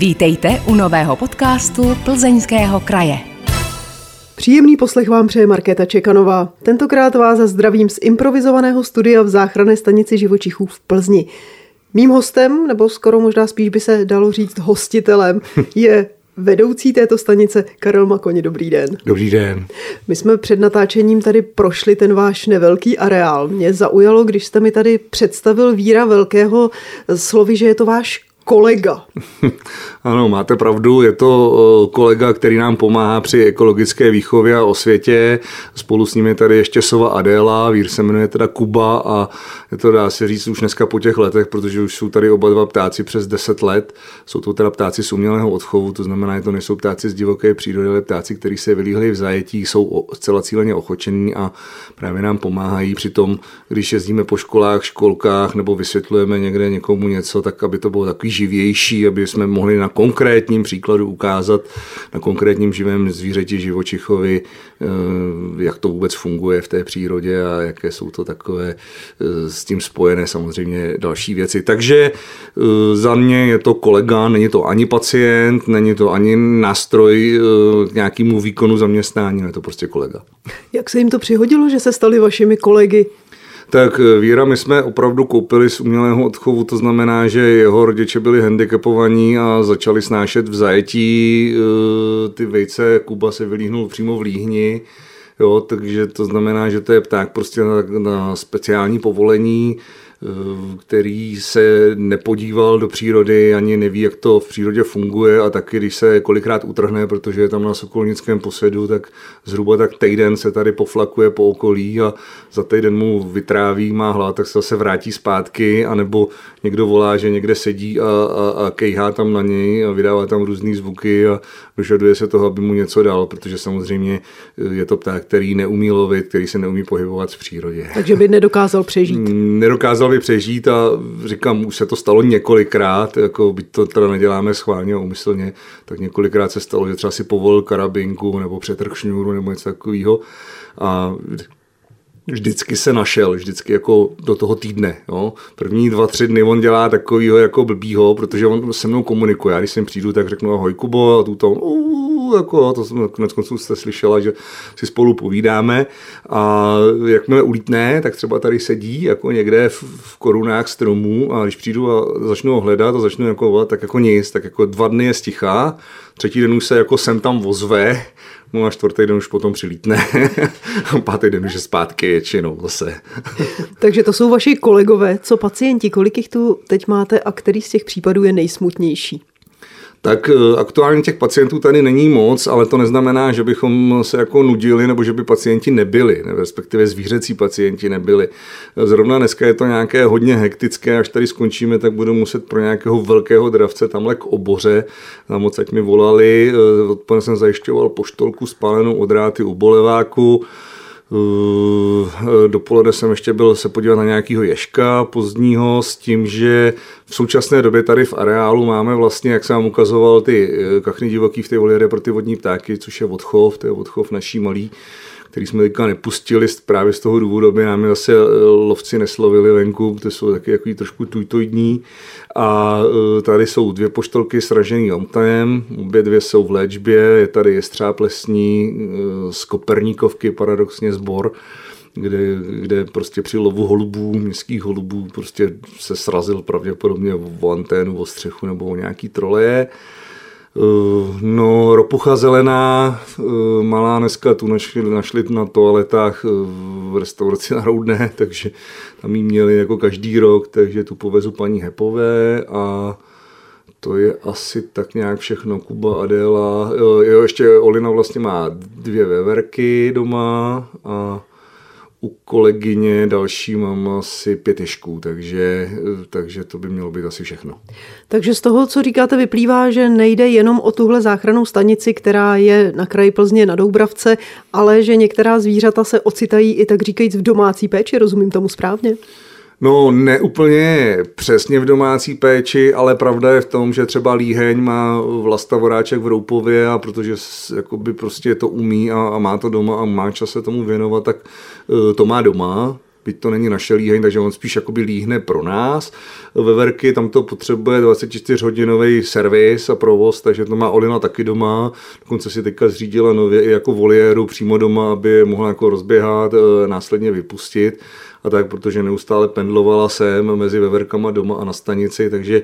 Vítejte u nového podcastu Plzeňského kraje. Příjemný poslech vám přeje Markéta Čekanová. Tentokrát vás zdravím z improvizovaného studia v záchranné stanici živočichů v Plzni. Mým hostem, nebo skoro možná spíš by se dalo říct hostitelem, je vedoucí této stanice Karel Makoni. Dobrý den. Dobrý den. My jsme před natáčením tady prošli ten váš nevelký areál. Mě zaujalo, když jste mi tady představil Víra Velkého slovy, že je to váš kolega. ano, máte pravdu, je to kolega, který nám pomáhá při ekologické výchově a osvětě. Spolu s je tady ještě Sova Adéla, vír se jmenuje teda Kuba a je to dá se říct už dneska po těch letech, protože už jsou tady oba dva ptáci přes 10 let. Jsou to teda ptáci z umělého odchovu, to znamená, že to nejsou ptáci z divoké přírody, ale ptáci, kteří se vylíhli v zajetí, jsou zcela cíleně ochočení a právě nám pomáhají při tom, když jezdíme po školách, školkách nebo vysvětlujeme někde někomu něco, tak aby to bylo takový živější, aby jsme mohli na konkrétním příkladu ukázat, na konkrétním živém zvířeti, živočichovi, eh, jak to vůbec funguje v té přírodě a jaké jsou to takové eh, s tím spojené samozřejmě další věci. Takže eh, za mě je to kolega, není to ani pacient, není to ani nástroj k nějakému výkonu zaměstnání, je to prostě kolega. Jak se jim to přihodilo, že se stali vašimi kolegy? Tak eh, Víra my jsme opravdu koupili z umělého odchovu, to znamená, že jeho rodiče byli handicapovaní a začali snášet v zajetí eh, ty vejce. Kuba se vylíhnul přímo v líhni, jo, takže to znamená, že to je pták prostě na, na speciální povolení, který se nepodíval do přírody, ani neví, jak to v přírodě funguje a taky, když se kolikrát utrhne, protože je tam na Sokolnickém posedu, tak zhruba tak týden se tady poflakuje po okolí a za týden mu vytráví, má hlad, tak se zase vrátí zpátky, anebo někdo volá, že někde sedí a, a, a kejhá tam na něj a vydává tam různé zvuky a dožaduje se toho, aby mu něco dal, protože samozřejmě je to pták, který neumí lovit, který se neumí pohybovat v přírodě. Takže by nedokázal přežít. Nedokázal by přežít a říkám, už se to stalo několikrát, jako byť to teda neděláme schválně a umyslně, tak několikrát se stalo, že třeba si povolil karabinku nebo přetrh šňůru nebo něco takového a vždycky se našel, vždycky jako do toho týdne. Jo. První dva, tři dny on dělá takovýho jako blbýho, protože on se mnou komunikuje. Já když sem přijdu, tak řeknu ahoj Kubo a tu to, jako, to jsem konec konců jste slyšela, že si spolu povídáme a jakmile ulítne, tak třeba tady sedí jako někde v, v korunách stromů a když přijdu a začnu ho hledat a začnu jako tak jako nic, tak jako dva dny je stichá, třetí den už se jako sem tam vozve, No a čtvrtý den už potom přilítne. Pátý den už je zpátky většinou zase. Takže to jsou vaši kolegové. Co pacienti? Kolik jich tu teď máte a který z těch případů je nejsmutnější? Tak eh, aktuálně těch pacientů tady není moc, ale to neznamená, že bychom se jako nudili nebo že by pacienti nebyli, respektive zvířecí pacienti nebyli. Zrovna dneska je to nějaké hodně hektické, až tady skončíme, tak budu muset pro nějakého velkého dravce tamhle k oboře, na moc ať mi volali, eh, odpoledne jsem zajišťoval poštolku spálenou od dráty u boleváku, dopoledne jsem ještě byl se podívat na nějakého ješka pozdního s tím, že v současné době tady v areálu máme vlastně, jak jsem vám ukazoval, ty eh, kachny divoký v té voliere pro ty vodní ptáky, což je odchov, to je odchov naší malý, který jsme teďka nepustili právě z toho důvodu, aby nám zase eh, lovci neslovili venku, to jsou taky jako trošku tujtoidní. A e, tady jsou dvě poštolky sražený omtajem, obě dvě jsou v léčbě, je tady jestřáb lesní e, z Koperníkovky, paradoxně zbor, kde, kde prostě při lovu holubů, městských holubů, prostě se srazil pravděpodobně o anténu, o střechu nebo o nějaký troleje. Eh, no, ropucha zelená, eh, malá dneska tu našli, našli na toaletách eh, v restauraci na Roudné, takže tam jí měli jako každý rok, takže tu povezu paní Hepové a to je asi tak nějak všechno. Kuba, Adéla, jo, ještě Olina vlastně má dvě veverky doma a u kolegyně další mám asi pět ješků, takže, takže to by mělo být asi všechno. Takže z toho, co říkáte, vyplývá, že nejde jenom o tuhle záchranou stanici, která je na kraji Plzně na Doubravce, ale že některá zvířata se ocitají i tak říkajíc v domácí péči, rozumím tomu správně? No, ne úplně přesně v domácí péči, ale pravda je v tom, že třeba líheň má Vlasta Voráček v Roupově a protože jakoby prostě to umí a, a má to doma a má čas se tomu věnovat, tak uh, to má doma. byť to není naše líheň, takže on spíš jakoby líhne pro nás. Veverky, tam to potřebuje 24-hodinový servis a provoz, takže to má Olina taky doma. Dokonce si teďka zřídila nově i jako voliéru přímo doma, aby je mohla jako rozběhat, eh, následně vypustit a tak, protože neustále pendlovala sem mezi veverkama doma a na stanici, takže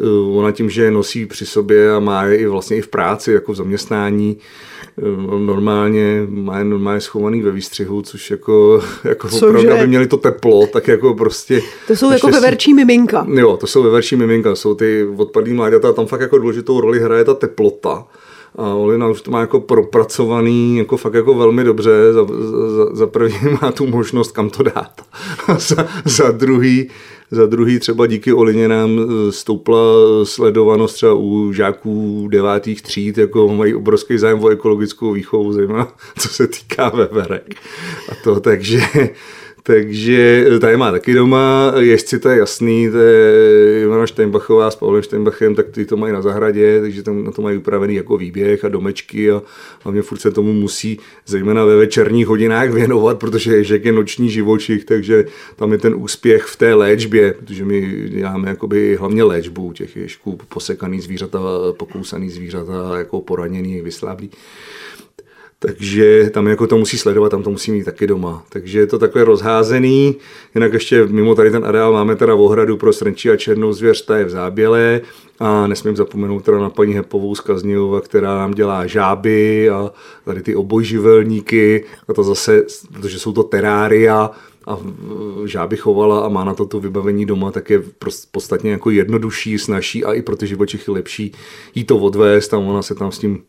eh, ona tím, že je nosí při sobě a má je i vlastně i v práci, jako v zaměstnání, eh, normálně má je normálně schovaný ve výstřihu, což jako, jako Cože? opravdu, aby měli to teplo, tak jako prostě... To jsou jako veverčí miminka. Jo, to jsou veverčí miminka, jsou ty odpadlý mláďata, tam fakt jako důležitou roli hraje ta teplota. A Olina už to má jako propracovaný, jako fakt jako velmi dobře. Za, za, za první má tu možnost, kam to dát. Za, za druhý, za druhý třeba díky Olině nám eh, stoupla sledovanost třeba u žáků devátých tříd, jako mají obrovský zájem o ekologickou výchovu, zejména co se týká veverek. A to takže takže tady má taky doma, jezdci to je jasný, to je Ivana Steinbachová s Pavlem Steinbachem, tak ty to mají na zahradě, takže tam na to mají upravený jako výběh a domečky a hlavně furt se tomu musí zejména ve večerních hodinách věnovat, protože ježek je noční živočich, takže tam je ten úspěch v té léčbě, protože my děláme jakoby hlavně léčbu těch ježků, posekaný zvířata, pokousaný zvířata, jako poraněný, vysláblý. Takže tam jako to musí sledovat, tam to musí mít taky doma. Takže je to takhle rozházený. Jinak ještě mimo tady ten areál máme teda ohradu pro srnčí a černou zvěř, ta je v záběle. A nesmím zapomenout teda na paní Hepovou z Kaznilova, která nám dělá žáby a tady ty obojživelníky. A to zase, protože jsou to terária, a žáby chovala a má na to to vybavení doma, tak je podstatně jako jednodušší, snažší a i pro ty živočichy lepší jí to odvést a ona se tam s tím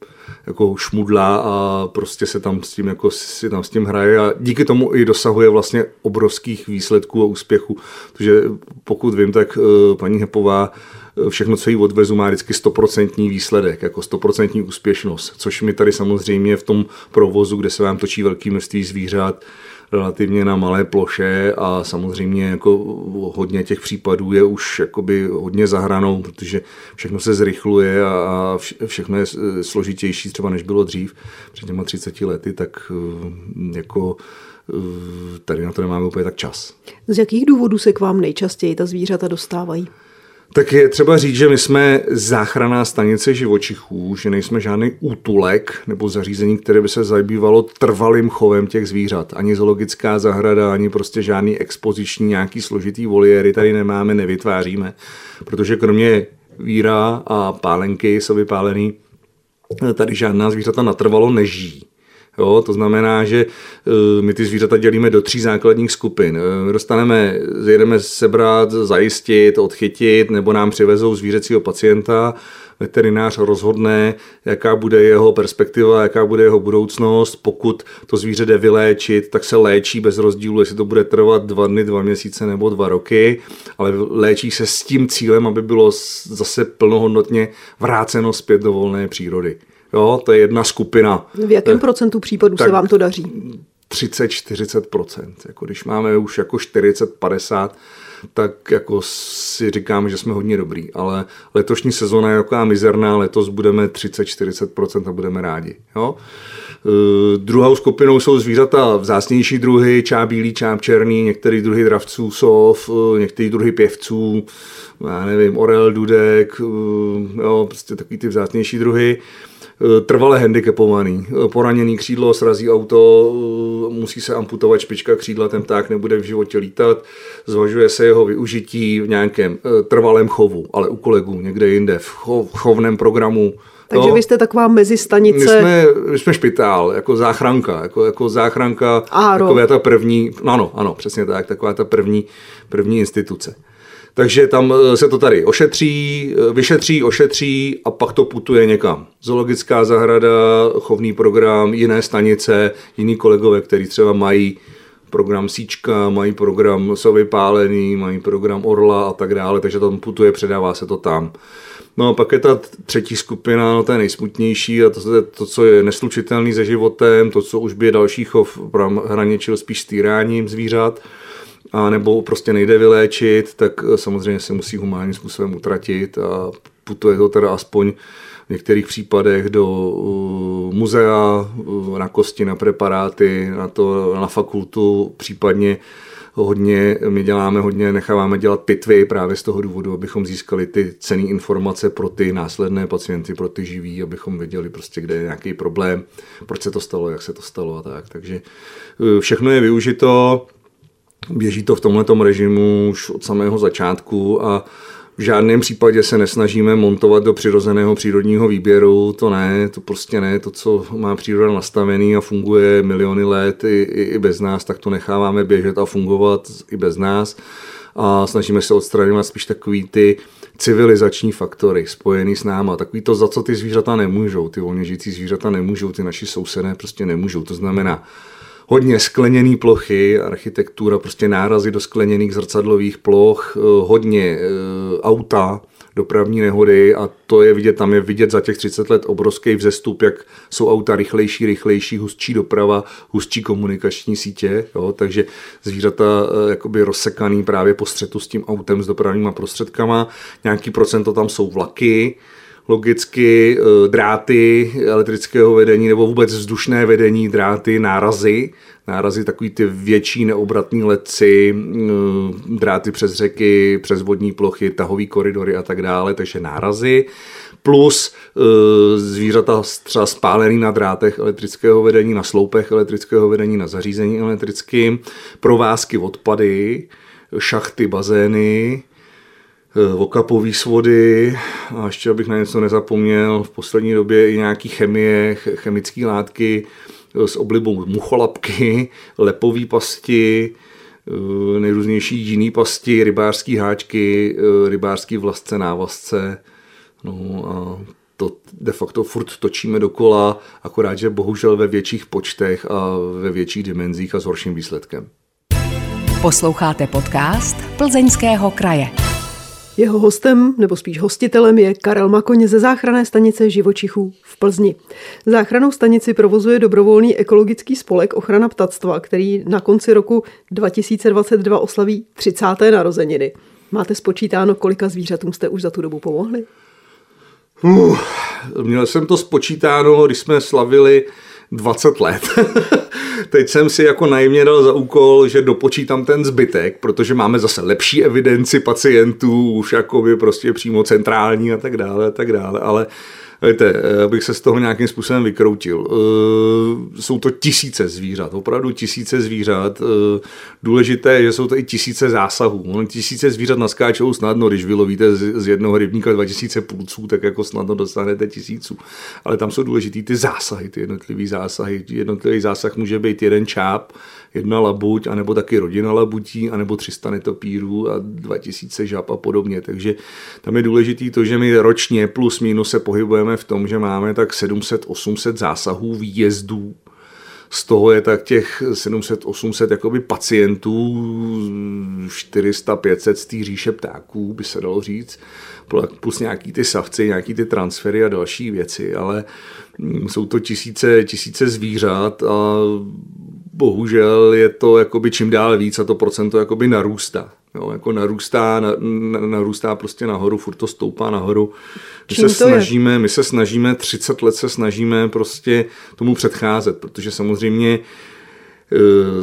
jako šmudlá a prostě se tam s tím jako si tam s tím hraje a díky tomu i dosahuje vlastně obrovských výsledků a úspěchů, protože pokud vím, tak eh, paní Hepová eh, všechno, co jí odvezu, má vždycky 100% výsledek, jako 100% úspěšnost, což mi tady samozřejmě v tom provozu, kde se vám točí velké množství zvířat, relativně na malé ploše a samozřejmě jako hodně těch případů je už jakoby hodně zahranou, protože všechno se zrychluje a vše- všechno je složitější třeba než bylo dřív před těma 30 lety, tak eh, jako eh, tady na to nemáme úplně tak čas. Z jakých důvodů se k vám nejčastěji ta zvířata dostávají? Tak je třeba říct, že my jsme záchranná stanice živočichů, že nejsme žádný útulek nebo zařízení, které by se zabývalo trvalým chovem těch zvířat. Ani zoologická zahrada, ani prostě žádný expoziční nějaký složitý voliéry tady nemáme, nevytváříme. Protože kromě víra a pálenky jsou vypálený, tady žádná zvířata natrvalo nežijí. Jo, to znamená, že eh, my ty zvířata dělíme do tří základních skupin. My dostaneme, jedeme sebrat, zajistit, odchytit, nebo nám přivezou zvířecího pacienta, veterinář rozhodne, jaká bude jeho perspektiva, jaká bude jeho budoucnost. Pokud to zvíře jde vyléčit, tak se léčí bez rozdílu, jestli to bude trvat dva dny, dva měsíce nebo dva roky, ale léčí se s tím cílem, aby bylo zase plnohodnotně vráceno zpět do volné přírody. Jo, to je jedna skupina. V jakém procentu případů se tak- vám to daří? 30-40%. Jako když máme už jako 40-50, tak jako si říkáme, že jsme hodně dobrý. Ale letošní sezona je taková mizerná, letos budeme 30-40% a budeme rádi. Jo? Uh, druhou skupinou jsou zvířata vzácnější druhy, čáp bílý, čáp černý, některý druhy dravců, sov, uh, některý druhy pěvců, já nevím, orel, dudek, uh, jo, prostě takový ty vzácnější druhy trvale handicapovaný, poraněný křídlo, srazí auto, musí se amputovat špička křídla, ten pták nebude v životě lítat, zvažuje se jeho využití v nějakém eh, trvalém chovu, ale u kolegů někde jinde, v cho- chovném programu. Takže Jo. vy jste taková My mezistanice. jsme, my jsme špitál, jako záchranka, jako, jako záchranka, Áro. taková ta první, no ano, ano, přesně tak, taková ta první, první instituce. Takže tam eh, se to tady ošetří, eh, vyšetří, ošetří a pak to putuje někam. Zoologická zahrada, chovný program, jiné stanice, jiní kolegové, kteří třeba mají program síčka, mají program sovy pálený, mají program orla a tak dále, takže tam putuje, předává se to tam. No a pak je ta třetí skupina, no to je nejsmutnější a to je to, co je neslučitelný se životem, to, co už by další chov hraničil spíš s týráním zvířat, a nebo prostě nejde vyléčit, tak eh, samozřejmě se musí humánním způsobem utratit a putuje to teda aspoň v některých případech do uh, muzea, uh, na kosti, na preparáty, na, to, na fakultu, případně hodně, my děláme hodně, necháváme dělat pitvy právě z toho důvodu, abychom získali ty cené informace pro ty následné pacienty, pro ty živí, abychom věděli prostě, kde je nějaký problém, proč se to stalo, jak se to stalo a tak. Takže všechno je využito, běží to v tomhle režimu už od samého začátku a v žádném případě se nesnažíme montovat do přirozeného přírodního výběru, to ne, to prostě ne, to, co má příroda nastavený a funguje miliony let i, i, i bez nás, tak to necháváme běžet a fungovat i bez nás. A snažíme se odstraňovat spíš takový ty civilizační faktory spojený s náma, takový to, za co ty zvířata nemůžou, ty volně žijící zvířata nemůžou, ty naši sousedé prostě nemůžou, to znamená, hodně skleněné plochy, architektura, prostě nárazy do skleněných zrcadlových ploch, eh, hodně eh, auta, dopravní nehody a to je vidět, tam je vidět za těch 30 let obrovský vzestup, jak jsou auta rychlejší, rychlejší, hustší doprava, hustší komunikační sítě, jo, takže zvířata eh, jakoby rozsekaný právě po střetu s tím autem, s dopravníma prostředkama, nějaký procento tam jsou vlaky, logicky eh, dráty elektrického vedení nebo vůbec vzdušné vedení, dráty, nárazy, nárazy takový ty větší neobratní letci, eh, dráty přes řeky, přes vodní plochy, tahový koridory a tak dále, takže nárazy. Plus eh, zvířata třeba spálený na drátech elektrického vedení, na sloupech elektrického vedení, na zařízení elektrickým, provázky odpady, šachty, bazény, vokapový svody a ještě abych na něco nezapomněl, v poslední době i nějaký chemie, chemické látky s oblibou mucholapky, lepové pasti, eh, nejrůznější jiný pasti, rybářský háčky, eh, rybářský vlastce, návazce. No a to de facto furt točíme dokola, akorát, že bohužel ve větších počtech a ve větších dimenzích a s horším výsledkem. Posloucháte podcast Plzeňského kraje. Jeho hostem, nebo spíš hostitelem, je Karel Makoň ze záchranné stanice živočichů v Plzni. Záchranou stanici provozuje dobrovolný ekologický spolek Ochrana ptactva, který na konci roku 2022 oslaví 30. narozeniny. Máte spočítáno, kolika zvířatům jste už za tu dobu pomohli? Uh, měl jsem to spočítáno, když jsme slavili 20 let. Teď jsem si jako najmě dal za úkol, že dopočítám ten zbytek, protože máme zase lepší evidenci pacientů, už jakoby prostě přímo centrální a tak dále a tak dále, ale Víte, abych se z toho nějakým způsobem vykroutil. Eh, jsou to tisíce zvířat, opravdu tisíce zvířat. Eh, důležité je, že jsou to i tisíce zásahů. Tisíce zvířat naskáčou snadno, když vylovíte z jednoho rybníka 2000 půlců, tak jako snadno dostanete tisíců. Ale tam jsou důležitý ty zásahy, ty jednotlivé zásahy. Jednotlivý zásah může být jeden čáp, jedna labuť, anebo taky rodina labutí, anebo 300 netopírů a 2000 žab a podobně. Takže tam je důležitý to, že my ročně plus minus se pohybujeme v tom, že máme tak 700-800 zásahů výjezdů z toho je tak těch 700-800 jakoby pacientů, 400-500 z té říše ptáků, by se dalo říct, plus nějaký ty savci, nějaký ty transfery a další věci, ale jsou to tisíce, tisíce zvířat a bohužel je to jakoby čím dál víc a to procento jakoby narůstá. Jo, jako narůstá, na, narůstá prostě nahoru, furt to stoupá nahoru. My se, snažíme, je? my se snažíme, 30 let se snažíme prostě tomu předcházet, protože samozřejmě e,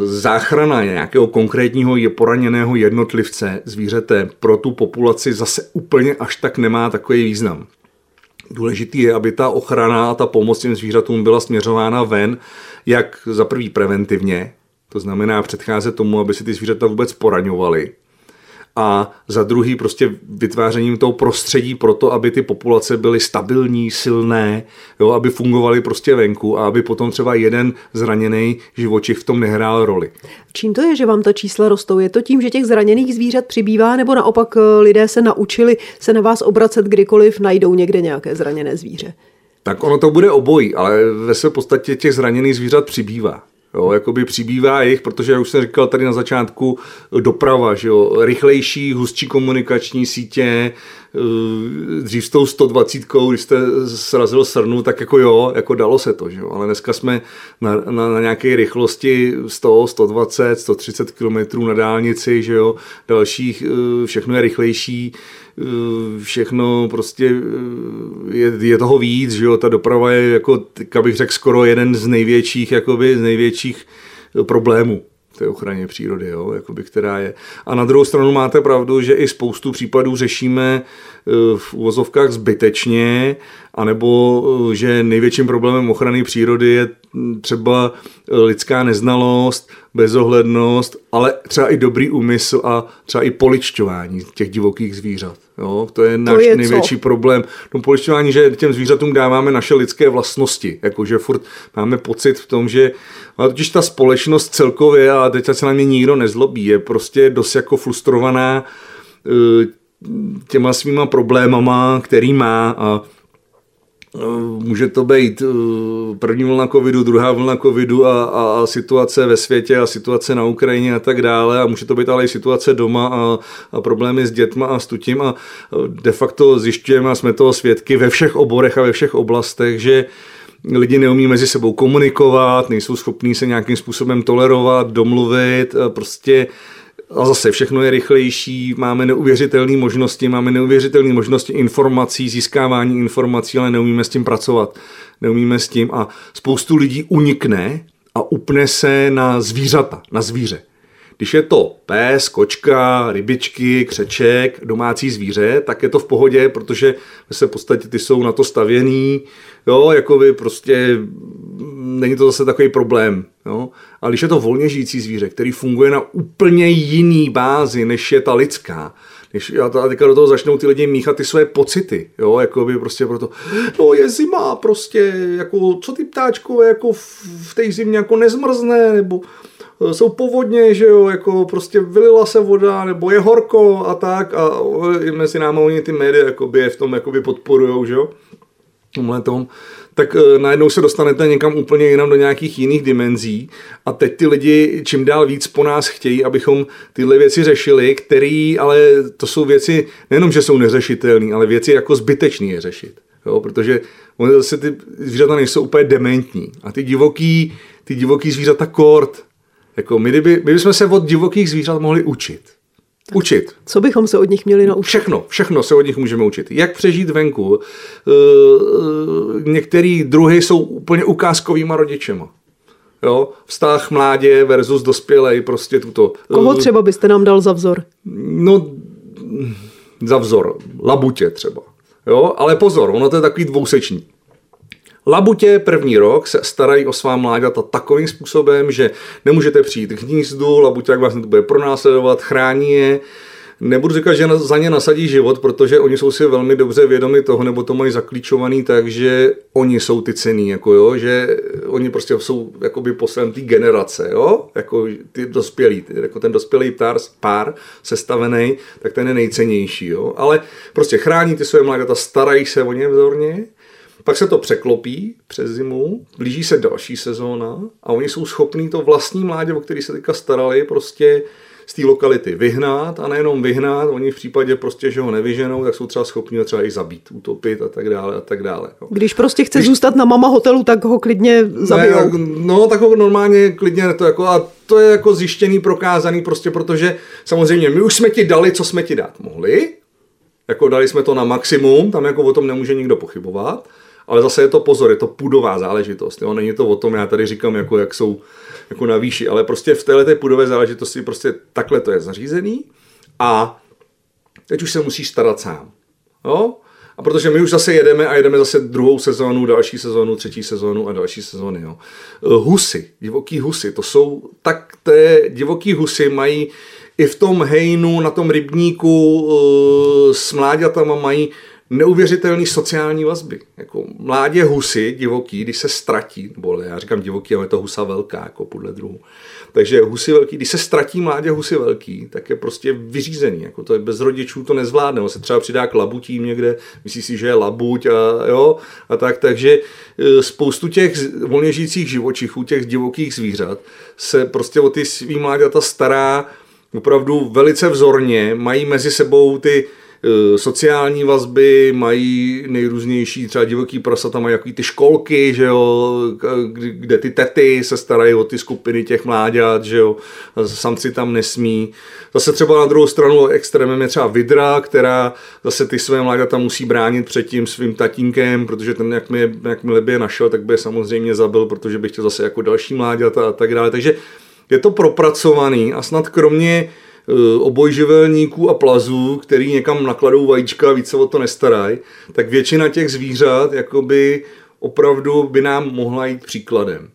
záchrana nějakého konkrétního je poraněného jednotlivce zvířete pro tu populaci zase úplně až tak nemá takový význam. Důležitý je, aby ta ochrana a ta pomoc těm zvířatům byla směřována ven, jak za prvý preventivně, to znamená předcházet tomu, aby se ty zvířata vůbec poraňovaly, a za druhý prostě vytvářením toho prostředí pro to, aby ty populace byly stabilní, silné, jo, aby fungovaly prostě venku a aby potom třeba jeden zraněný živočich v tom nehrál roli. Čím to je, že vám ta čísla rostou? Je to tím, že těch zraněných zvířat přibývá, nebo naopak eh, lidé se naučili se na vás obracet kdykoliv najdou někde nějaké zraněné zvíře? Tak ono to bude obojí, ale ve své podstatě těch zraněných zvířat přibývá. Jo, jakoby přibývá jich, protože, jak už jsem říkal tady na začátku, doprava, že jo, rychlejší, hustší komunikační sítě, dřív s tou 120, když jste srazil srnu, tak jako jo, jako dalo se to, že jo, ale dneska jsme na, na, na nějaké rychlosti 100, 120, 130 km na dálnici, že jo, dalších, eh, všechno je rychlejší, Eh, všechno prostě eh, je, je toho víc, že jo, ta doprava je jako, jak bych řekl, skoro jeden z největších, jakoby, z největších eh, problémů té ochraně přírody, jo, jakoby, která je. A na druhou stranu máte pravdu, že i spoustu případů řešíme eh, v uvozovkách zbytečně, anebo eh, že největším problémem ochrany přírody je třeba eh, lidská neznalost, bezohlednost, ale třeba i dobrý úmysl a třeba i poličťování těch divokých zvířat. Jo, to je náš to je největší co? problém. No poličťování, že těm zvířatům dáváme naše lidské vlastnosti. Jakože furt máme pocit v tom, že ale totiž ta společnost celkově, a teď se na mě nikdo nezlobí, je prostě dost jako frustrovaná eh, těma svýma problémama, který má a může to být eh, první vlna covidu, druhá vlna covidu a, a, a situace ve světě a situace na Ukrajině a tak dále. A může to být ale i situace doma a, a problémy s dětma a s tutím. A de facto zjišťujeme a jsme toho svědky ve všech oborech a ve všech oblastech, že lidi neumí mezi sebou komunikovat, nejsou schopní se nějakým způsobem tolerovat, domluvit, prostě a zase všechno je rychlejší, máme neuvěřitelné možnosti, máme neuvěřitelné možnosti informací, získávání informací, ale neumíme s tím pracovat. Neumíme s tím a spoustu lidí unikne a upne se na zvířata, na zvíře. Když je to pes, kočka, rybičky, křeček, domácí zvíře, tak je to v pohodě, protože se v podstatě ty jsou na to stavěný, jo, jako by prostě není to zase takový problém, jo. Ale když je to volně žijící zvíře, který funguje na úplně jiný bázi, než je ta lidská, když já to, a teďka do toho začnou ty lidi míchat ty své pocity, jo, jako by prostě proto, no je zima, prostě, jako, co ty ptáčko, jako v, v té zimě jako nezmrzne, nebo Eh, jsou povodně, že jo, jako prostě vylila se voda, nebo je horko a tak. A i mezi náma oni ty média jakoby je v tom jakoby podporujou, že jo, tomhle tom, tak e, najednou se dostanete někam úplně jinam do nějakých jiných dimenzí a teď ty lidi čím dál víc po nás chtějí, abychom tyhle věci řešili, které ale to jsou věci, nejenom, že jsou neřešitelné, ale věci jako zbytečný je řešit. Jo, protože oni zase ty zvířata nejsou úplně dementní. A ty divoký, ty divoký zvířata kort, jako my, kdyby, my bychom se od divokých zvířat mohli učit. Učit. Co bychom se od nich měli naučit? Všechno, všechno se od nich můžeme učit. Jak přežít venku. E, některý druhy jsou úplně ukázkovýma rodičema. Jo? Vztah mládě versus dospělej, prostě tuto. Koho eh, třeba byste nám dal za vzor? No, za vzor. Labutě třeba. Jo? Ale pozor, ono to je takový dvouseční. Labutě první rok se starají o svá mláďata takovým způsobem, že nemůžete přijít k hnízdu, labutě jak vás bude pronásledovat, chrání je, Nebudu říkat, že za ně nasadí život, protože oni jsou si velmi dobře vědomi toho, nebo to mají zaklíčovaný tak, že oni jsou ty cený, jako jo, že oni prostě jsou jakoby poslem té generace, jo, jako ty dospělí, jako ten dospělý pár, pár sestavený, tak ten je nejcennější, jo, ale prostě chrání ty své mláďata, starají se o ně vzorně pak se to překlopí přes zimu, blíží se další sezóna a oni jsou schopní to vlastní mládě, o který se teďka starali, prostě z té lokality vyhnat a nejenom vyhnat, oni v případě prostě, že ho nevyženou, tak jsou třeba schopni ho třeba i zabít, utopit a tak dále a tak dále. Jo. Když prostě chce Když... zůstat na mama hotelu, tak ho klidně zabijou. Ne, no, tak ho normálně klidně to jako, a to je jako zjištěný, prokázaný prostě, protože samozřejmě my už jsme ti dali, co jsme ti dát mohli, jako dali jsme to na maximum, tam jako o tom nemůže nikdo pochybovat, ale zase je to pozor, je to půdová záležitost. Jo? Není to o tom, já tady říkám, jako, jak jsou jako na výši, ale prostě v této půdové záležitosti prostě takhle to je zařízený a teď už se musíš starat sám. Jo? A protože my už zase jedeme a jedeme zase druhou sezónu, další sezónu, třetí sezónu a další sezóny. Jo. Husy, divoký husy, to jsou tak, té divoký husy mají i v tom hejnu, na tom rybníku eh, s mláďatama mají neuvěřitelný sociální vazby. Jako mládě husy, divoký, když se ztratí, nebo já říkám divoký, ale je to husa velká, jako podle druhu. Takže husy velký, když se ztratí mládě husy velký, tak je prostě vyřízený. Jako to je bez rodičů to nezvládne. On se třeba přidá k labutím někde, myslí si, že je labuť a, jo, a tak. Takže e, spoustu těch volně žijících živočichů, těch divokých zvířat, se prostě o ty svý mláďata stará opravdu velice vzorně, mají mezi sebou ty sociální vazby, mají nejrůznější třeba divoký prasata, mají jaký ty školky, že jo, kde ty tety se starají o ty skupiny těch mláďat, že jo, samci tam nesmí. Zase třeba na druhou stranu extrémem je třeba vidra, která zase ty své mláďata musí bránit před tím svým tatínkem, protože ten, jak mi, jak mi by je našel, tak by je samozřejmě zabil, protože by chtěl zase jako další mláďata a tak dále. Takže je to propracovaný a snad kromě obojživelníků a plazů, který někam nakladou vajíčka a víc se o to nestarají, tak většina těch zvířat jakoby opravdu by nám mohla jít příkladem.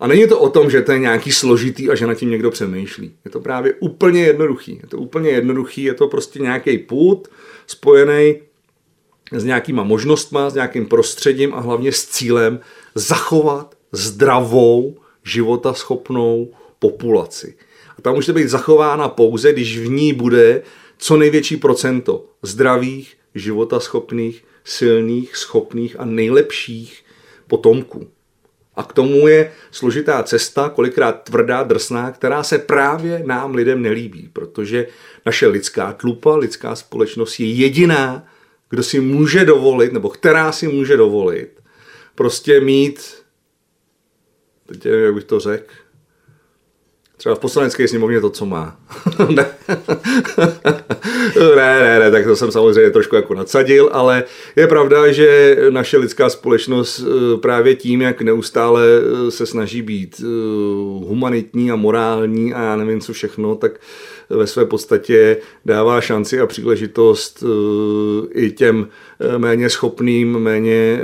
A není to o tom, že to je nějaký složitý a že na tím někdo přemýšlí. Je to právě úplně jednoduchý. Je to úplně jednoduchý, je to prostě nějaký půd spojený s nějakýma možnostma, s nějakým prostředím a hlavně s cílem zachovat zdravou, životaschopnou populaci. A ta může být zachována pouze, když v ní bude co největší procento zdravých, životaschopných, silných, schopných a nejlepších potomků. A k tomu je složitá cesta, kolikrát tvrdá, drsná, která se právě nám lidem nelíbí, protože naše lidská tlupa, lidská společnost je jediná, kdo si může dovolit, nebo která si může dovolit, prostě mít, teď nevím, jak bych to řekl, Třeba v poslanecké sněmovně to, co má. ne. ne, ne, ne, tak to jsem samozřejmě trošku jako nadsadil, ale je pravda, že naše lidská společnost eh, právě tím, jak neustále eh, se snaží být eh, humanitní a morální a já nevím co všechno, tak ve své podstatě dává šanci a příležitost i těm méně schopným, méně,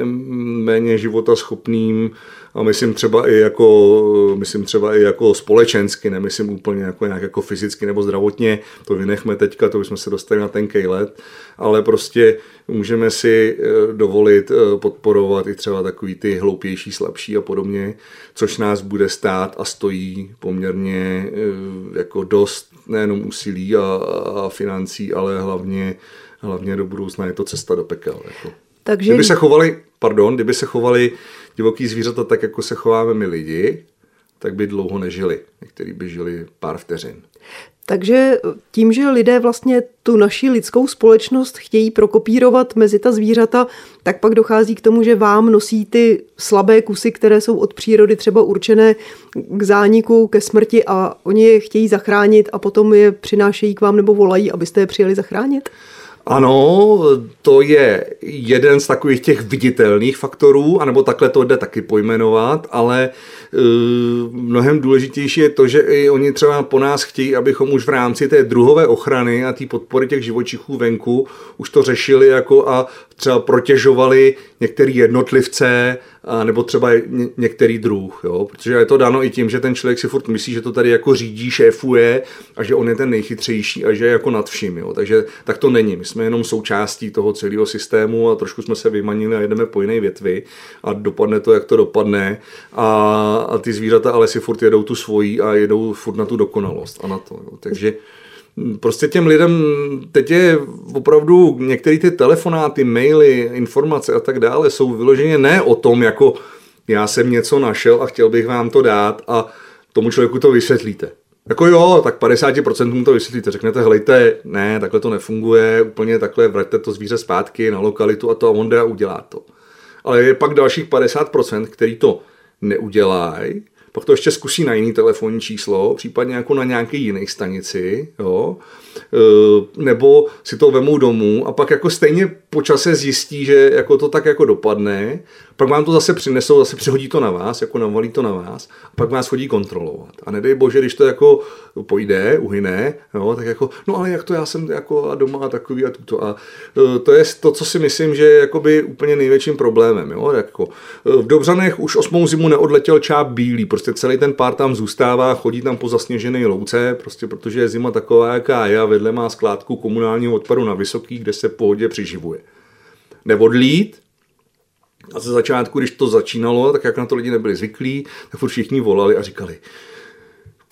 méně života schopným a myslím třeba i jako, myslím třeba i jako společensky, nemyslím úplně jako nějak jako fyzicky nebo zdravotně, to vynechme teďka, to jsme se dostali na tenkej let, ale prostě můžeme si eh, dovolit eh, podporovat i třeba takový ty hloupější, slabší a podobně, což nás bude stát a stojí poměrně eh, jako dost nejenom úsilí a, a financí, ale hlavně, hlavně do budoucna je to cesta do pekel. Jako. Takže... Kdyby se chovali, pardon, kdyby se chovali divoký zvířata tak, jako se chováme my lidi, tak by dlouho nežili. Někteří by žili pár vteřin. Takže tím, že lidé vlastně tu naši lidskou společnost chtějí prokopírovat mezi ta zvířata, tak pak dochází k tomu, že vám nosí ty slabé kusy, které jsou od přírody třeba určené k zániku, ke smrti a oni je chtějí zachránit a potom je přinášejí k vám nebo volají, abyste je přijeli zachránit? Ano, to je jeden z takových těch viditelných faktorů, anebo takhle to jde taky pojmenovat, ale uh, mnohem důležitější je to, že i oni třeba po nás chtějí, abychom už v rámci té druhové ochrany a té podpory těch živočichů venku už to řešili jako a třeba protěžovali některé jednotlivce nebo třeba ně, některý druh, jo? protože je to dáno i tím, že ten člověk si furt myslí, že to tady jako řídí, šéfuje a že on je ten nejchytřejší a že je jako nad vším. Jo? Takže tak to není. My jsme jenom součástí toho celého systému a trošku jsme se vymanili a jedeme po jiné větvi a dopadne to, jak to dopadne a, a ty zvířata ale si furt jedou tu svojí a jedou furt na tu dokonalost a na to. Jo? Takže prostě těm lidem teď je opravdu některé ty telefonáty, maily, informace a tak dále jsou vyloženě ne o tom, jako já jsem něco našel a chtěl bych vám to dát a tomu člověku to vysvětlíte. Jako jo, tak 50% mu to vysvětlíte. Řeknete, hlejte, ne, takhle to nefunguje, úplně takhle vraťte to zvíře zpátky na lokalitu a to a on udělá to. Ale je pak dalších 50%, který to neudělají pak to ještě zkusí na jiný telefonní číslo, případně jako na nějaké jiné stanici, jo? E, nebo si to vemou domů a pak jako stejně po čase zjistí, že jako to tak jako dopadne, pak vám to zase přinesou, zase přihodí to na vás, jako navalí to na vás a pak vás chodí kontrolovat. A nedej bože, když to jako pojde, uhyne, jo, tak jako, no ale jak to já jsem jako a doma a takový a tuto. A e, to je to, co si myslím, že je jakoby úplně největším problémem. Jo? Jako, e, v Dobřanech už osmou zimu neodletěl čáp bílý, prostě celý ten pár tam zůstává, chodí tam po zasněžené louce, prostě protože je zima taková, jaká je vedle má skládku komunálního odpadu na Vysoký, kde se pohodě přiživuje. Neodlít, a ze začátku, když to začínalo, tak jak na to lidi nebyli zvyklí, tak furt všichni volali a říkali,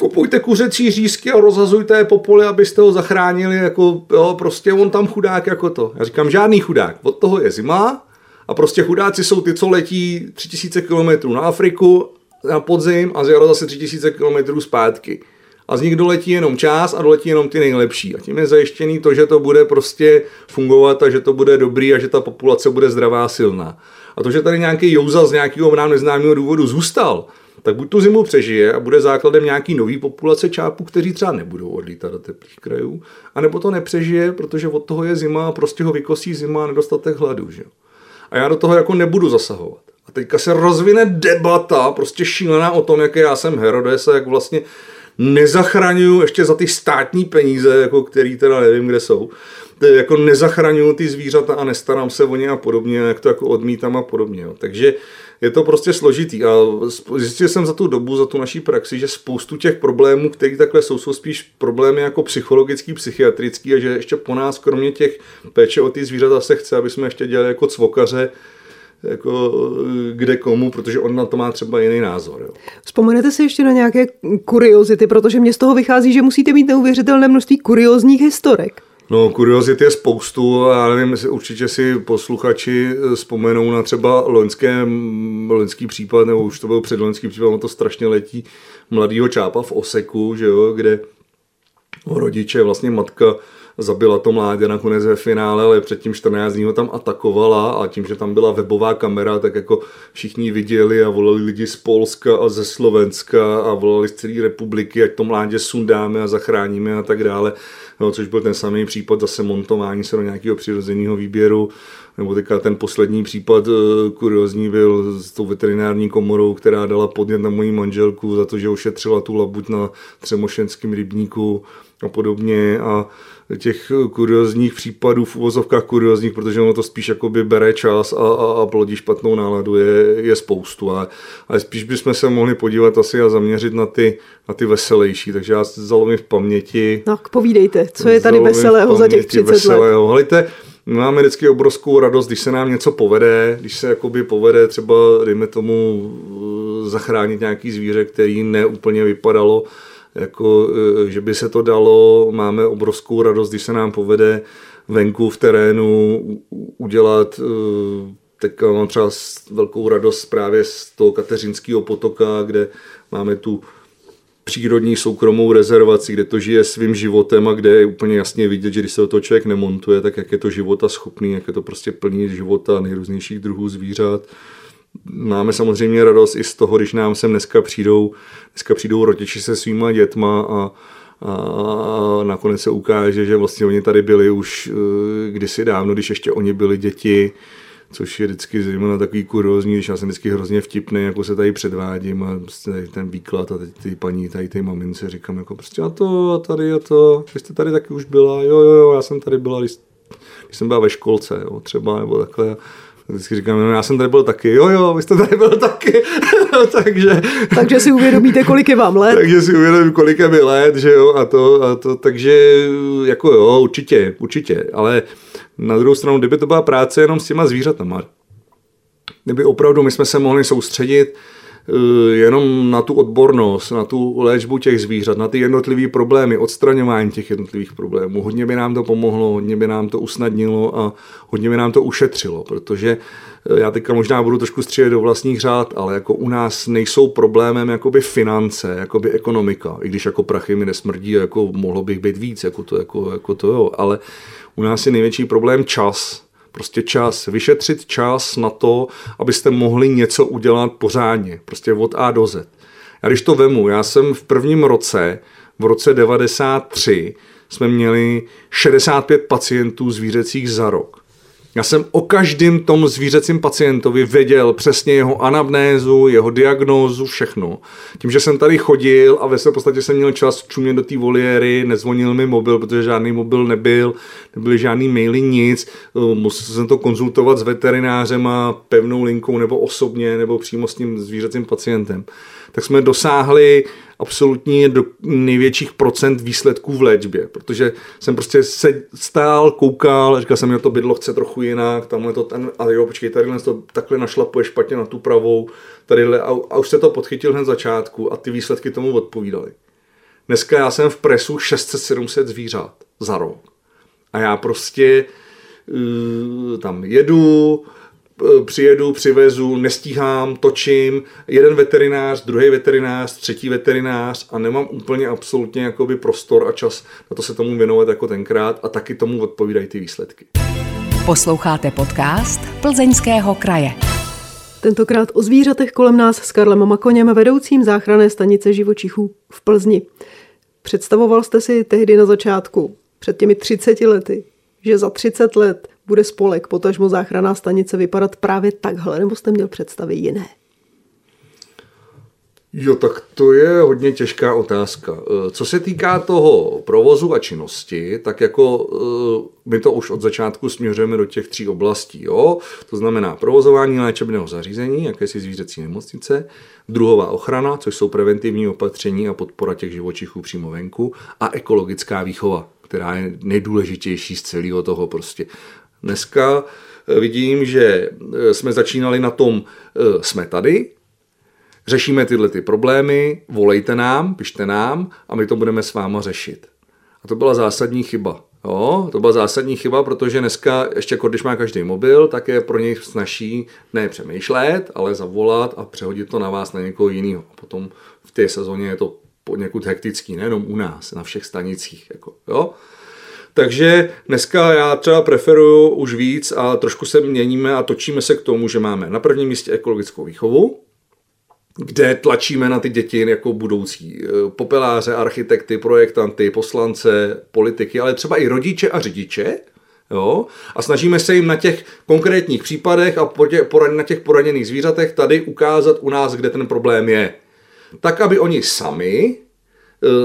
kupujte kuřecí řízky a rozhazujte je po poli, abyste ho zachránili, jako jo, prostě on tam chudák jako to. Já říkám, žádný chudák, od toho je zima a prostě chudáci jsou ty, co letí 3000 km na Afriku na podzim a z jara zase 3000 km zpátky. A z nich doletí jenom čas a doletí jenom ty nejlepší. A tím je zajištěný to, že to bude prostě fungovat a že to bude dobrý a že ta populace bude zdravá a silná. A to, že tady nějaký jouza z nějakého nám neznámého důvodu zůstal, tak buď tu zimu přežije a bude základem nějaký nový populace čápů, kteří třeba nebudou odlítat do teplých krajů, anebo to nepřežije, protože od toho je zima a prostě ho vykosí zima a nedostatek hladu. Že? A já do toho jako nebudu zasahovat. A teďka se rozvine debata, prostě šílená o tom, jaký já jsem Herodes a jak vlastně nezachraňuju ještě za ty státní peníze, jako který teda nevím, kde jsou, jako nezachraňuju ty zvířata a nestarám se o ně a podobně, jak to jako odmítám a podobně. Jo. Takže je to prostě složitý a zjistil jsem za tu dobu, za tu naší praxi, že spoustu těch problémů, které takhle jsou, jsou spíš problémy jako psychologický, psychiatrický a že ještě po nás, kromě těch péče o ty zvířata, se chce, aby jsme ještě dělali jako cvokaře, jako kde komu, protože on na to má třeba jiný názor. Jo. Vzpomenete si ještě na nějaké kuriozity, protože mě z toho vychází, že musíte mít neuvěřitelné množství kuriozních historek. No, kuriozit je spoustu a já nevím, určitě si posluchači vzpomenou na třeba loňské, loňský případ, nebo už to byl předloňský případ, ono to strašně letí mladýho čápa v Oseku, že jo, kde rodiče, vlastně matka zabila to mládě nakonec ve finále, ale předtím 14 dní ho tam atakovala a tím, že tam byla webová kamera, tak jako všichni viděli a volali lidi z Polska a ze Slovenska a volali z celé republiky, ať to mládě sundáme a zachráníme a tak dále. No, což byl ten samý případ zase montování se do nějakého přirozeného výběru, nebo teďka ten poslední případ eh, kuriozní byl s tou veterinární komorou, která dala podnět na moji manželku za to, že ošetřila tu labuť na Třemošenském rybníku a podobně a těch kuriozních případů v uvozovkách kuriozních, protože ono to spíš jakoby bere čas a, a, a plodí špatnou náladu, je, je spoustu. Ale, ale spíš bychom se mohli podívat asi a zaměřit na ty, na ty veselější. Takže já zalovím v paměti. No, povídejte, co je tady veselého za těch 30 veselého. let? Helejte, my máme vždycky obrovskou radost, když se nám něco povede, když se jakoby povede třeba, dejme tomu, zachránit nějaký zvíře, který neúplně vypadalo jako, e, že by se to dalo. Máme obrovskou radost, když se nám povede venku v terénu udělat e, teď mám třeba velkou radost právě z toho kateřinského potoka, kde máme tu přírodní soukromou rezervaci, kde to žije svým životem a kde je úplně jasně vidět, že když se toho člověk nemontuje, tak jak je to života schopný, jak je to prostě plný života nejrůznějších druhů zvířat máme samozřejmě radost i z toho, když nám sem dneska přijdou, dneska přijdou rodiči se svýma dětma a, a nakonec se ukáže, že vlastně oni tady byli už eh, kdysi dávno, když ještě oni byli děti, což je vždycky zejména takový kuriozní, když já jsem vždycky hrozně vtipný, jako se tady předvádím a prostě tady ten výklad a teď ty paní, tady ty mamince říkám jako prostě a to a tady a to, vy jste tady taky už byla, jo jo jo, já jsem tady byla, když, když jsem byla ve školce, jo, třeba, nebo takhle vždycky říkám, no já jsem tady byl taky, jo jo, vy jste tady byl taky, takže... takže si uvědomíte, kolik je vám let. takže si uvědomím, kolik je mi let, že jo, a to, a to, takže jako jo, určitě, určitě, ale na druhou stranu, kdyby to byla práce jenom s těma zvířatama, kdyby opravdu my jsme se mohli soustředit jenom na tu odbornost, na tu léčbu těch zvířat, na ty jednotlivé problémy, odstraňování těch jednotlivých problémů. Hodně by nám to pomohlo, hodně by nám to usnadnilo a hodně by nám to ušetřilo, protože eh, já teďka možná budu trošku střílet do vlastních řád, ale jako u nás nejsou problémem jakoby finance, jakoby ekonomika, i když jako prachy mi nesmrdí, jako mohlo bych být víc, jako to, jako, jako to jo, ale u nás je největší problém čas, Prostě čas, vyšetřit čas na to, abyste mohli něco udělat pořádně, prostě od A do Z. A když to vemu, já jsem v prvním roce, v roce 93, jsme měli 65 pacientů zvířecích za rok. Já jsem o každém tom zvířecím pacientovi věděl přesně jeho anamnézu, jeho diagnózu, všechno. Tím, že jsem tady chodil a ve své podstatě jsem měl čas čumět do té voliéry, nezvonil mi mobil, protože žádný mobil nebyl, nebyly žádný maily, nic. Musel jsem to konzultovat s veterinářem a pevnou linkou nebo osobně, nebo přímo s tím zvířecím pacientem. Tak jsme dosáhli absolutně do největších procent výsledků v léčbě, protože jsem prostě se stál, koukal, říkal jsem, že to bydlo chce trochu jinak, tamhle to ten, a jo, počkej, tady to takhle našlapuje špatně na tu pravou, tady a, a už se to podchytil hned začátku a ty výsledky tomu odpovídaly. Dneska já jsem v presu 600-700 zvířat za rok. A já prostě uh, tam jedu, přijedu, přivezu, nestíhám, točím, jeden veterinář, druhý veterinář, třetí veterinář a nemám úplně absolutně jakoby prostor a čas na to se tomu věnovat jako tenkrát a taky tomu odpovídají ty výsledky. Posloucháte podcast Plzeňského kraje. Tentokrát o zvířatech kolem nás s Karlem Makoněm, vedoucím záchranné stanice živočichů v Plzni. Představoval jste si tehdy na začátku, před těmi 30 lety, že za 30 let bude spolek, potažmo záchranná stanice vypadat právě takhle, nebo jste měl představy jiné? Jo, tak to je hodně těžká otázka. Eh, co se týká toho provozu a činnosti, tak jako eh, my to už od začátku směřujeme do těch tří oblastí. Jo? To znamená provozování léčebného zařízení, jakési zvířecí nemocnice, druhová ochrana, což jsou preventivní opatření a podpora těch živočichů přímo venku a ekologická výchova, která je nejdůležitější z celého toho prostě. Dneska eh, vidím, že jsme začínali na tom, jsme tady, řešíme tyhle ty problémy, volejte nám, pište nám a my to budeme s váma řešit. A to byla zásadní chyba. Jo, to byla zásadní chyba, protože dneska, ještě když má každý mobil, tak je pro něj snaží ne přemýšlet, ale zavolat a přehodit to na vás na někoho jiného. A potom v té sezóně je to poněkud hektický, nejenom u nás, na všech stanicích. Jako, jo? Takže dneska já třeba preferuju už víc a trošku se měníme a točíme se k tomu, že máme na prvním místě ekologickou výchovu, kde tlačíme na ty děti jako budoucí eh, popeláře, architekty, projektanty, poslance, politiky, ale třeba i rodiče a řidiče, Jo? A snažíme se jim na těch konkrétních případech a na těch poraněných zvířatech tady ukázat u nás, kde ten problém je. Tak, aby oni sami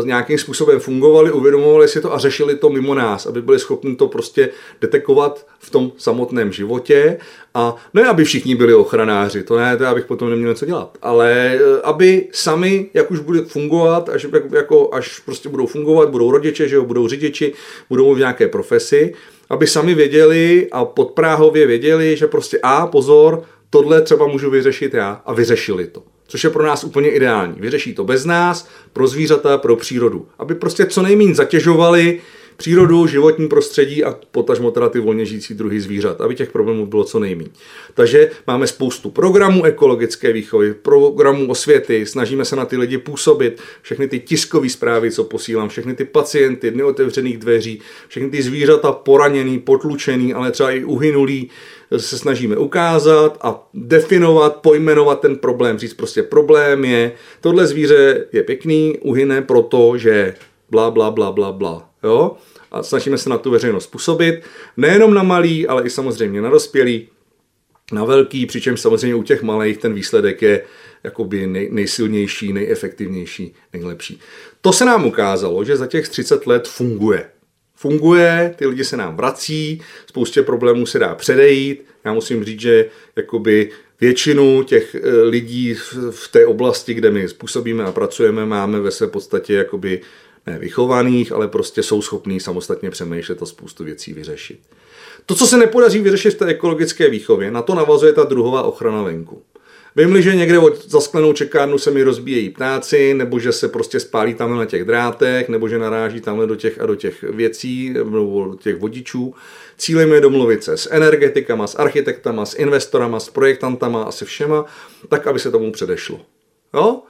nějakým způsobem fungovali, uvědomovali si to a řešili to mimo nás, aby byli schopni to prostě detekovat v tom samotném životě. A ne, aby všichni byli ochranáři, to ne, to abych potom neměl co dělat, ale e, aby sami, jak už bude fungovat, až, jako, až prostě budou fungovat, budou rodiče, že jo, budou řidiči, budou v nějaké profesi, aby sami věděli a podpráhově věděli, že prostě a pozor, tohle třeba můžu vyřešit já a vyřešili to což je pro nás úplně ideální. Vyřeší to bez nás, pro zvířata, pro přírodu. Aby prostě co nejméně zatěžovali přírodu, životní prostředí a potažmo teda ty volně žijící druhy zvířat, aby těch problémů bylo co nejméně. Takže máme spoustu programů ekologické výchovy, programů osvěty, snažíme se na ty lidi působit, všechny ty tiskové zprávy, co posílám, všechny ty pacienty, dny otevřených dveří, všechny ty zvířata poraněný, potlučený, ale třeba i uhynulý, se snažíme ukázat a definovat, pojmenovat ten problém, říct prostě problém je, tohle zvíře je pěkný, uhyne proto, že bla, bla, bla, bla, bla. Jo? A snažíme se na tu veřejnost působit, nejenom na malý, ale i samozřejmě na dospělý, na velký, přičemž samozřejmě u těch malých ten výsledek je jakoby nej, nejsilnější, nejefektivnější, nejlepší. To se nám ukázalo, že za těch 30 let funguje funguje, ty lidi se nám vrací, spoustě problémů se dá předejít. Já musím říct, že jakoby většinu těch eh, lidí v té oblasti, kde my způsobíme a pracujeme, máme ve své podstatě jakoby ne vychovaných, ale prostě jsou schopní samostatně přemýšlet a spoustu věcí vyřešit. To, co se nepodaří vyřešit v té ekologické výchově, na to navazuje ta druhová ochrana venku. Vím, že někde od zasklenou čekárnu se mi rozbíjejí ptáci, nebo že se prostě spálí tamhle na těch drátech, nebo že naráží tamhle do těch a do těch věcí, nebo do těch vodičů. Cílem je domluvit se s energetikama, s architektama, s investorama, s projektantama a se všema, tak, aby se tomu předešlo. Jo?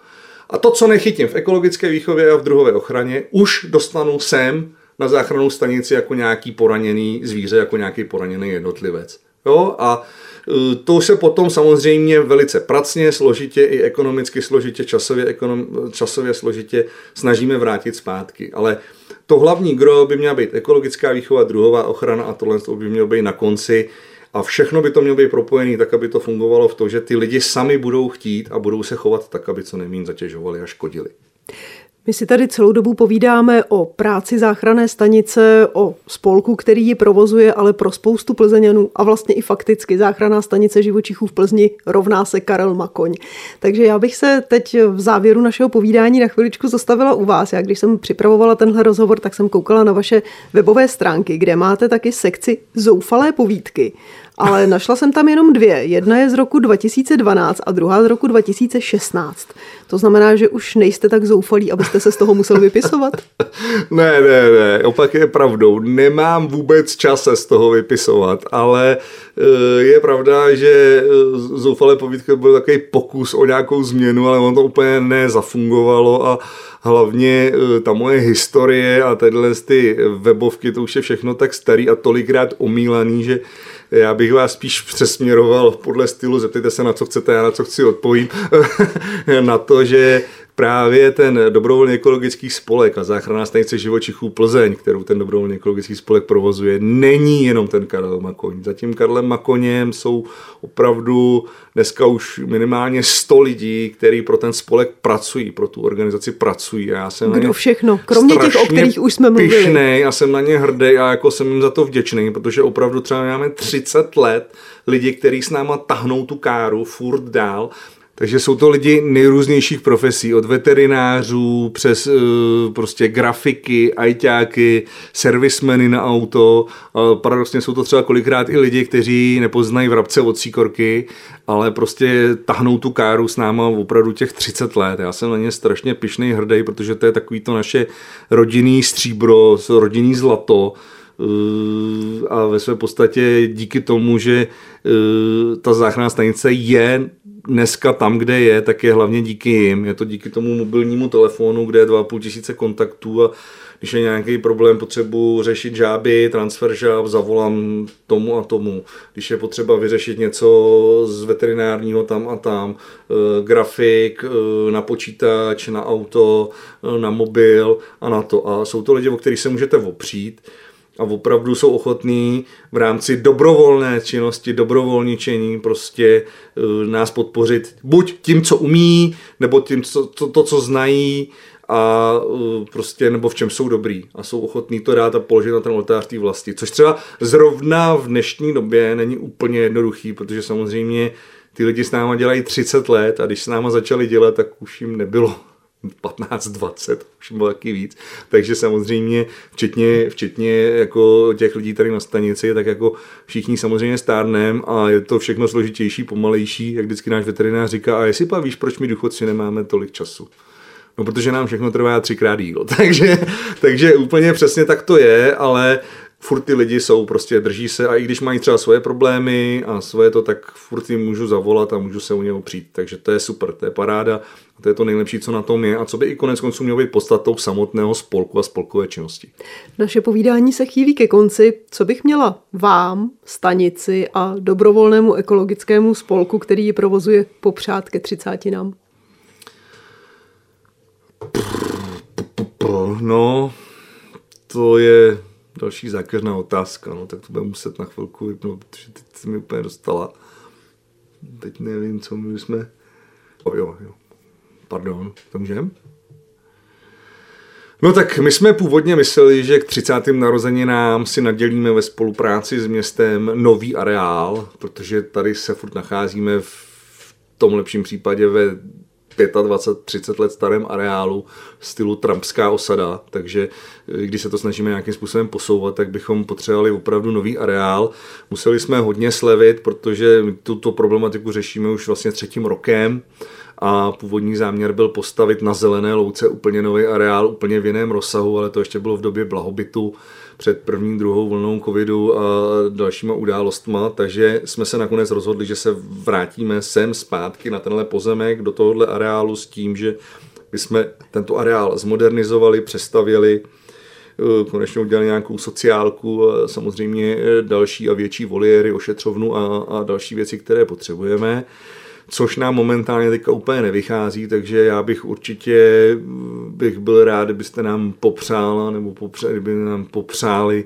A to, co nechytím v ekologické výchově a v druhové ochraně, už dostanu sem na záchrannou stanici jako nějaký poraněný zvíře, jako nějaký poraněný jednotlivec. Jo? A e, to se potom samozřejmě velice pracně, složitě i ekonomicky složitě, časově, ekonom, časově složitě snažíme vrátit zpátky. Ale to hlavní gro by měla být ekologická výchova, druhová ochrana a tohle by mělo být na konci. A všechno by to mělo být propojené tak, aby to fungovalo v tom, že ty lidi sami budou chtít a budou se chovat tak, aby co nejméně zatěžovali a škodili. My si tady celou dobu povídáme o práci záchranné stanice, o spolku, který ji provozuje, ale pro spoustu plzeňanů a vlastně i fakticky záchranná stanice živočichů v Plzni rovná se Karel Makoň. Takže já bych se teď v závěru našeho povídání na chviličku zastavila u vás. Já když jsem připravovala tenhle rozhovor, tak jsem koukala na vaše webové stránky, kde máte taky sekci zoufalé povídky ale našla jsem tam jenom dvě. Jedna je z roku 2012 a druhá z roku 2016. To znamená, že už nejste tak zoufalí, abyste se z toho museli vypisovat? ne, ne, ne, opak je pravdou. Nemám vůbec čas se z toho vypisovat, ale eh, je pravda, že eh, zoufalé povídky byl takový pokus o nějakou změnu, ale on to úplně nezafungovalo a hlavně eh, ta moje historie a tyhle ty webovky, to už je všechno tak starý a tolikrát omílaný, že já bych vás spíš přesměroval podle stylu, zeptejte se na co chcete, já na co chci odpovím, na to, že právě ten dobrovolný ekologický spolek a záchranná stanice živočichů Plzeň, kterou ten dobrovolný ekologický spolek provozuje, není jenom ten Karel Makoň. Za tím Karlem Makoněm jsou opravdu dneska už minimálně 100 lidí, kteří pro ten spolek pracují, pro tu organizaci pracují. A já jsem Kdo všechno, kromě těch, o kterých už jsme mluvili. Pišnej a jsem na ně hrdý a jako jsem jim za to vděčný, protože opravdu třeba máme 30 let lidi, kteří s náma tahnou tu káru furt dál takže jsou to lidi nejrůznějších profesí, od veterinářů přes uh, prostě grafiky, ajťáky, servismeny na auto. Paradoxně jsou to třeba kolikrát i lidi, kteří nepoznají vrabce od síkorky, ale prostě tahnou tu káru s náma opravdu těch 30 let. Já jsem na ně strašně pišnej hrdý, protože to je takový to naše rodinný stříbro, rodinný zlato, a ve své podstatě díky tomu, že ta záchranná stanice je dneska tam, kde je, tak je hlavně díky jim. Je to díky tomu mobilnímu telefonu, kde je 2,5 tisíce kontaktů a když je nějaký problém, potřebu řešit žáby, transfer žáb, zavolám tomu a tomu. Když je potřeba vyřešit něco z veterinárního tam a tam, e, grafik, na počítač, na auto, na mobil a na to. A jsou to lidi, o kterých se můžete opřít a opravdu jsou ochotní v rámci dobrovolné činnosti, dobrovolničení prostě uh, nás podpořit buď tím, co umí, nebo tím, co, to, to co znají a uh, prostě nebo v čem jsou dobrý. A jsou ochotní to dát a položit na ten oltář té vlasti, což třeba zrovna v dnešní době není úplně jednoduchý, protože samozřejmě ty lidi s náma dělají 30 let a když s náma začali dělat, tak už jim nebylo 15, 20, už bylo taky víc. Takže samozřejmě, včetně, včetně jako těch lidí tady na stanici, tak jako všichni samozřejmě stárnem a je to všechno složitější, pomalejší, jak vždycky náš veterinář říká, a jestli pak víš, proč my důchodci nemáme tolik času. No, protože nám všechno trvá třikrát díl. Takže, takže úplně přesně tak to je, ale furt ty lidi jsou, prostě drží se a i když mají třeba svoje problémy a svoje to, tak furt jim můžu zavolat a můžu se u něho přijít. Takže to je super, to je paráda a to je to nejlepší, co na tom je a co by i konec konců mělo být podstatou samotného spolku a spolkové činnosti. Naše povídání se chýlí ke konci. Co bych měla vám, stanici a dobrovolnému ekologickému spolku, který ji provozuje, popřát ke třicátinám? No, to je další zákeřná otázka, no, tak to budeme muset na chvilku vypnout, protože teď se mi úplně dostala. Teď nevím, co my jsme... O, jo, jo. Pardon, to můžeme? No tak my jsme původně mysleli, že k 30. narozeninám si nadělíme ve spolupráci s městem nový areál, protože tady se furt nacházíme v tom lepším případě ve 25-30 let starém areálu stylu Trumpská osada, takže eh, když se to snažíme nějakým způsobem posouvat, tak bychom potřebovali opravdu nový areál. Museli jsme hodně slevit, protože tuto problematiku řešíme už vlastně třetím rokem a původní záměr byl postavit na zelené louce úplně nový areál, úplně v jiném rozsahu, ale to ještě bylo v době blahobytu před první, druhou vlnou covidu a dalšíma událostma, takže jsme se nakonec rozhodli, že se vrátíme sem zpátky na tenhle pozemek do tohohle areálu s tím, že bychom tento areál zmodernizovali, přestavěli, eh, konečně udělali nějakou sociálku, samozřejmě další a větší voliéry, ošetřovnu a, a další věci, které potřebujeme což nám momentálně teďka úplně nevychází, takže já bych určitě bych byl rád, kdybyste nám popřála, nebo popře, kdyby nám popřáli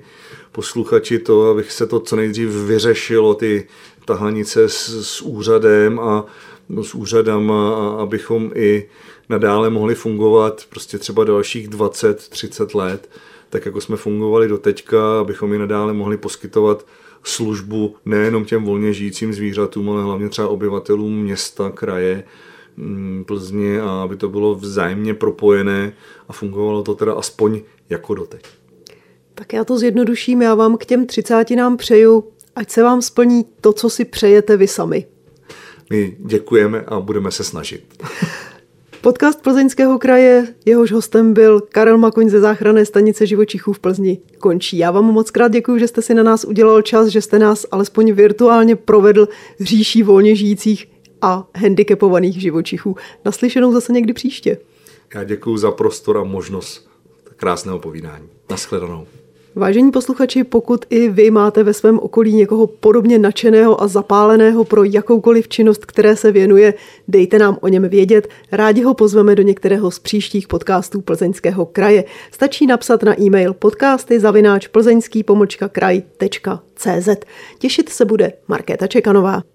posluchači to, abych se to co nejdřív vyřešilo, ty tahanice s, s úřadem a no, s úřadama, a abychom i nadále mohli fungovat prostě třeba dalších 20-30 let, tak jako jsme fungovali do teďka, abychom i nadále mohli poskytovat službu nejenom těm volně žijícím zvířatům, ale hlavně třeba obyvatelům města, kraje, mm, Plzně a aby to bylo vzájemně propojené a fungovalo to teda aspoň jako doteď. Tak já to zjednoduším, já vám k těm třicátinám přeju, ať se vám splní to, co si přejete vy sami. My děkujeme a budeme se snažit. Podcast Plzeňského kraje, jehož hostem byl Karel Makoň ze záchranné stanice živočichů v Plzni, končí. Já vám moc krát děkuji, že jste si na nás udělal čas, že jste nás alespoň virtuálně provedl říší volně žijících a handicapovaných živočichů. Naslyšenou zase někdy příště. Já děkuji za prostor a možnost krásného povídání. Naschledanou. Vážení posluchači, pokud i vy máte ve svém okolí někoho podobně nadšeného a zapáleného pro jakoukoliv činnost, které se věnuje, dejte nám o něm vědět. Rádi ho pozveme do některého z příštích podcastů Plzeňského kraje. Stačí napsat na e-mail podcasty zavináč plzeňský kraj.cz. Těšit se bude Markéta Čekanová.